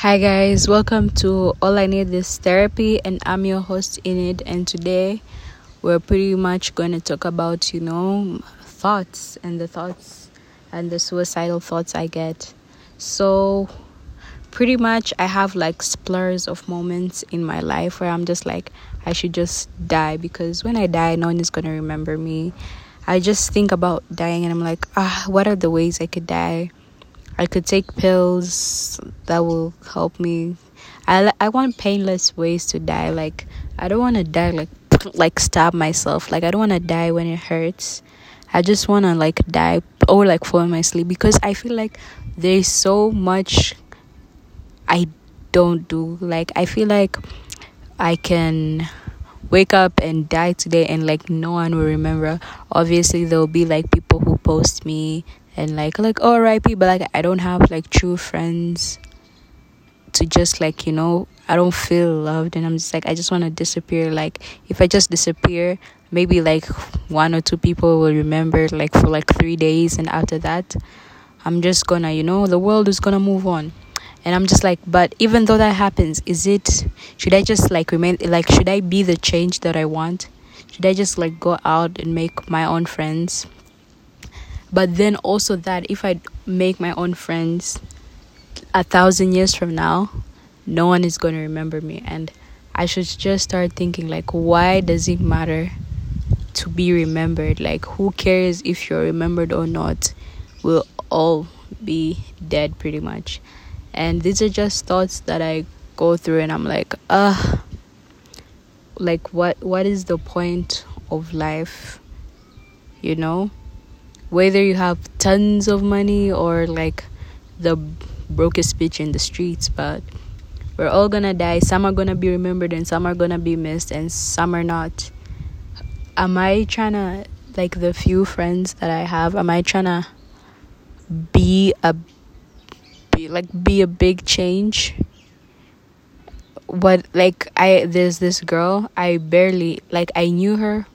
Hi guys, welcome to All I Need is Therapy and I'm your host Enid and today we're pretty much going to talk about, you know, thoughts and the thoughts and the suicidal thoughts I get. So pretty much I have like splurs of moments in my life where I'm just like I should just die because when I die no one is going to remember me. I just think about dying and I'm like, ah, what are the ways I could die? I could take pills that will help me. I I want painless ways to die. Like I don't want to die like like stab myself. Like I don't want to die when it hurts. I just want to like die or like fall in my sleep because I feel like there's so much I don't do. Like I feel like I can wake up and die today and like no one will remember. Obviously there'll be like people who post me and like like oh RIP but like I don't have like true friends to just like you know I don't feel loved and I'm just like I just want to disappear. Like if I just disappear maybe like one or two people will remember like for like 3 days and after that I'm just gonna you know the world is gonna move on. And I'm just like but even though that happens is it should I just like remain like should I be the change that I want? Should I just like go out and make my own friends but then also that if i make my own friends a thousand years from now no one is going to remember me. And i should just start thinking like why does it matter to be remembered? Like who cares if you're remembered or not? We'll all be dead pretty much. And these are just thoughts that i go through and i'm like uh like what what is the point of life you know whether you have tons of money or like the brokest bitch in the streets but we're all gonna die. Some are gonna be remembered and some are gonna be missed and some are not. Am i trying to like the few friends that i have am i trying to be a be like be a big change? What like i there's this girl i barely like i knew her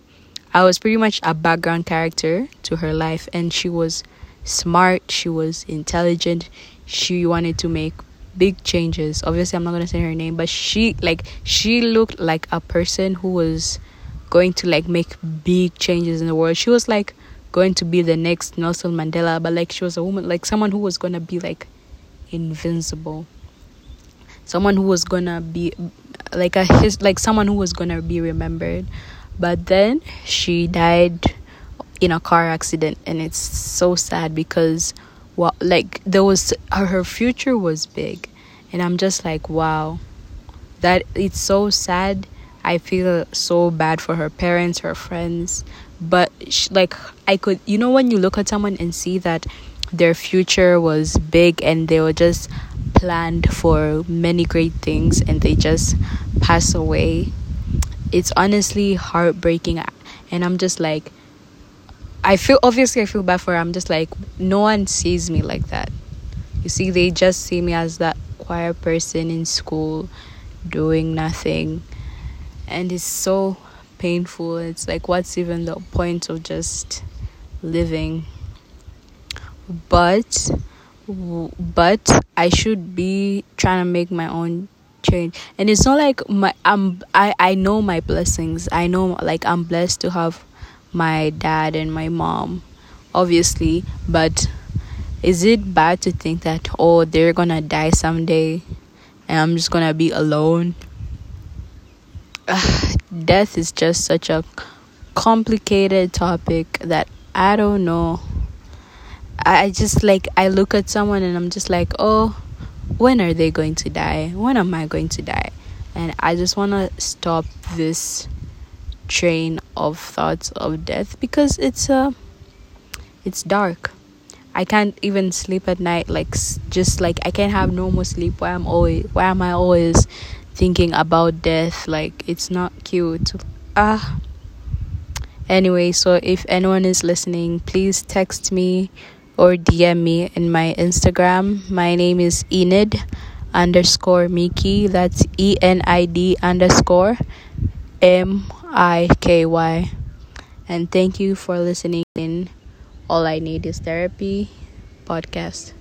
I was pretty much a background character to her life, and she was smart, she was intelligent, she wanted to make big changes. Obviously, I'm not gonna say her name, but she like she looked like a person who was going to like make big changes in the world. She was like going to be the next Nelson Mandela, but like she was a woman, like someone who was gonna be like invincible. Someone who was gonna be like a his like someone who was gonna be remembered but then she died in a car accident and it's so sad because well like there was her, future was big. And i'm just like wow. That it's so sad. I feel so bad for her parents her friends. But she, like i could you know when you look at someone and see that their future was big and they were just planned for many great things and they just pass away it's honestly heartbreaking and i'm just like i feel obviously i feel bad for her. I'm just like no one sees me like that. You see they just see me as that quiet person in school doing nothing. And it's so painful. It's like what's even the point of just living? But but i should be trying to make my own and it's not like my i'm i i know my blessings. I know like i'm blessed to have my dad and my mom obviously. But is it bad to think that oh they're gonna die someday and i'm just gonna be alone? Death is just such a complicated topic that i don't know. I just like I look at someone and I'm just like, oh, when are they going to die? When am I going to die? And I just want to stop this train of thoughts of death because it's uh it's dark. I can't even sleep at night like just like I can't have normal sleep why I'm always why am I always thinking about death like it's not cute. Ah Anyway, so if anyone is listening, please text me or DM me in my Instagram. My name is Enid underscore Miky. That's E N I D underscore M I K Y. And thank you for listening in All I Need is Therapy podcast.